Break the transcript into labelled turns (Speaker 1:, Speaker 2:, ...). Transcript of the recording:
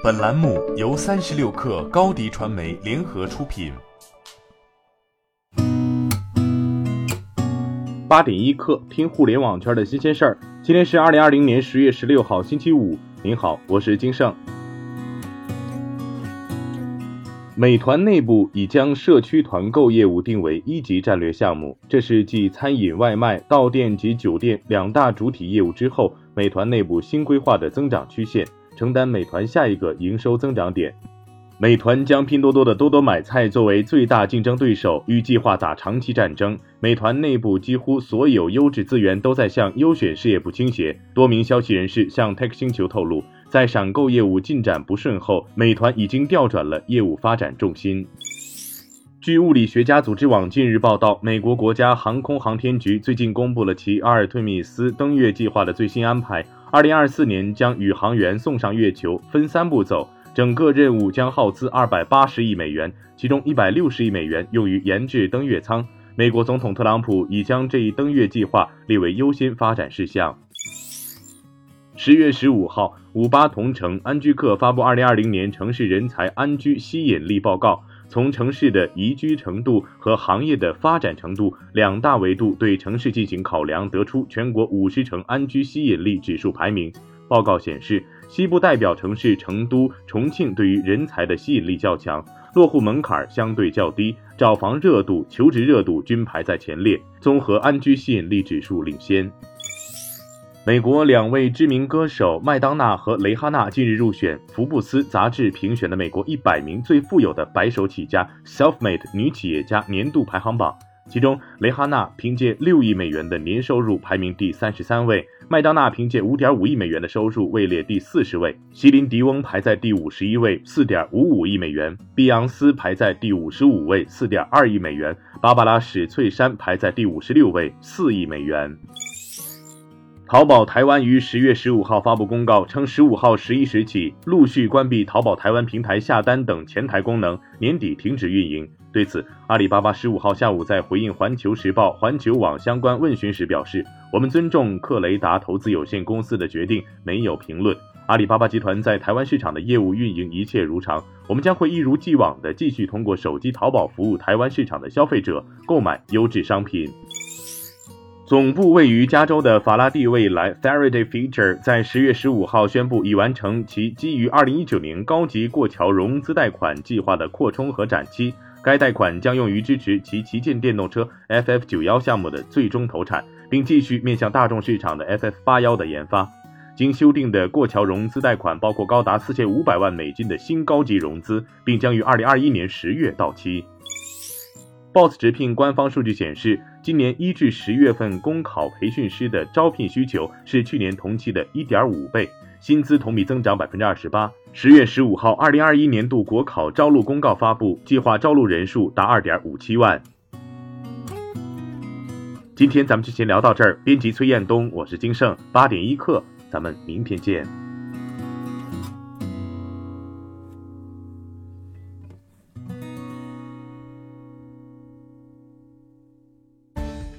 Speaker 1: 本栏目由三十六氪高低传媒联合出品。
Speaker 2: 八点一刻，听互联网圈的新鲜事儿。今天是二零二零年十月十六号，星期五。您好，我是金盛。美团内部已将社区团购业务定为一级战略项目，这是继餐饮、外卖、到店及酒店两大主体业务之后，美团内部新规划的增长曲线，承担美团下一个营收增长点。美团将拼多多的多多买菜作为最大竞争对手，预计划打长期战争。美团内部几乎所有优质资源都在向优选事业部倾斜。多名消息人士向 Tech 星球透露。在闪购业务进展不顺后，美团已经调转了业务发展重心。据物理学家组织网近日报道，美国国家航空航天局最近公布了其阿尔忒弥斯登月计划的最新安排。二零二四年将宇航员送上月球，分三步走，整个任务将耗资二百八十亿美元，其中一百六十亿美元用于研制登月舱。美国总统特朗普已将这一登月计划列为优先发展事项。十月十五号，五八同城安居客发布二零二零年城市人才安居吸引力报告，从城市的宜居程度和行业的发展程度两大维度对城市进行考量，得出全国五十城安居吸引力指数排名。报告显示，西部代表城市成都、重庆对于人才的吸引力较强，落户门槛相对较低，找房热度、求职热度均排在前列，综合安居吸引力指数领先。美国两位知名歌手麦当娜和蕾哈娜近日入选福布斯杂志评选的美国一百名最富有的白手起家 （self-made） 女企业家年度排行榜。其中，蕾哈娜凭借六亿美元的年收入排名第三十三位，麦当娜凭借五点五亿美元的收入位列第四十位，席琳迪翁排在第五十一位，四点五五亿美元；碧昂斯排在第五十五位，四点二亿美元；芭芭拉史翠珊排在第五十六位，四亿美元。淘宝台湾于十月十五号发布公告称，十五号十一时起陆续关闭淘宝台湾平台下单等前台功能，年底停止运营。对此，阿里巴巴十五号下午在回应环球时报、环球网相关问询时表示：“我们尊重克雷达投资有限公司的决定，没有评论。阿里巴巴集团在台湾市场的业务运营一切如常，我们将会一如既往的继续通过手机淘宝服务台湾市场的消费者购买优质商品。”总部位于加州的法拉第未来 （Faraday Future） 在十月十五号宣布，已完成其基于二零一九年高级过桥融资贷款计划的扩充和展期。该贷款将用于支持其旗舰电动车 FF 九幺项目的最终投产，并继续面向大众市场的 FF 八幺的研发。经修订的过桥融资贷款包括高达四千五百万美金的新高级融资，并将于二零二一年十月到期。Boss 直聘官方数据显示，今年一至十月份公考培训师的招聘需求是去年同期的一点五倍，薪资同比增长百分之二十八。十月十五号，二零二一年度国考招录公告发布，计划招录人数达二点五七万。今天咱们就先聊到这儿。编辑崔彦东，我是金盛，八点一刻，咱们明天见。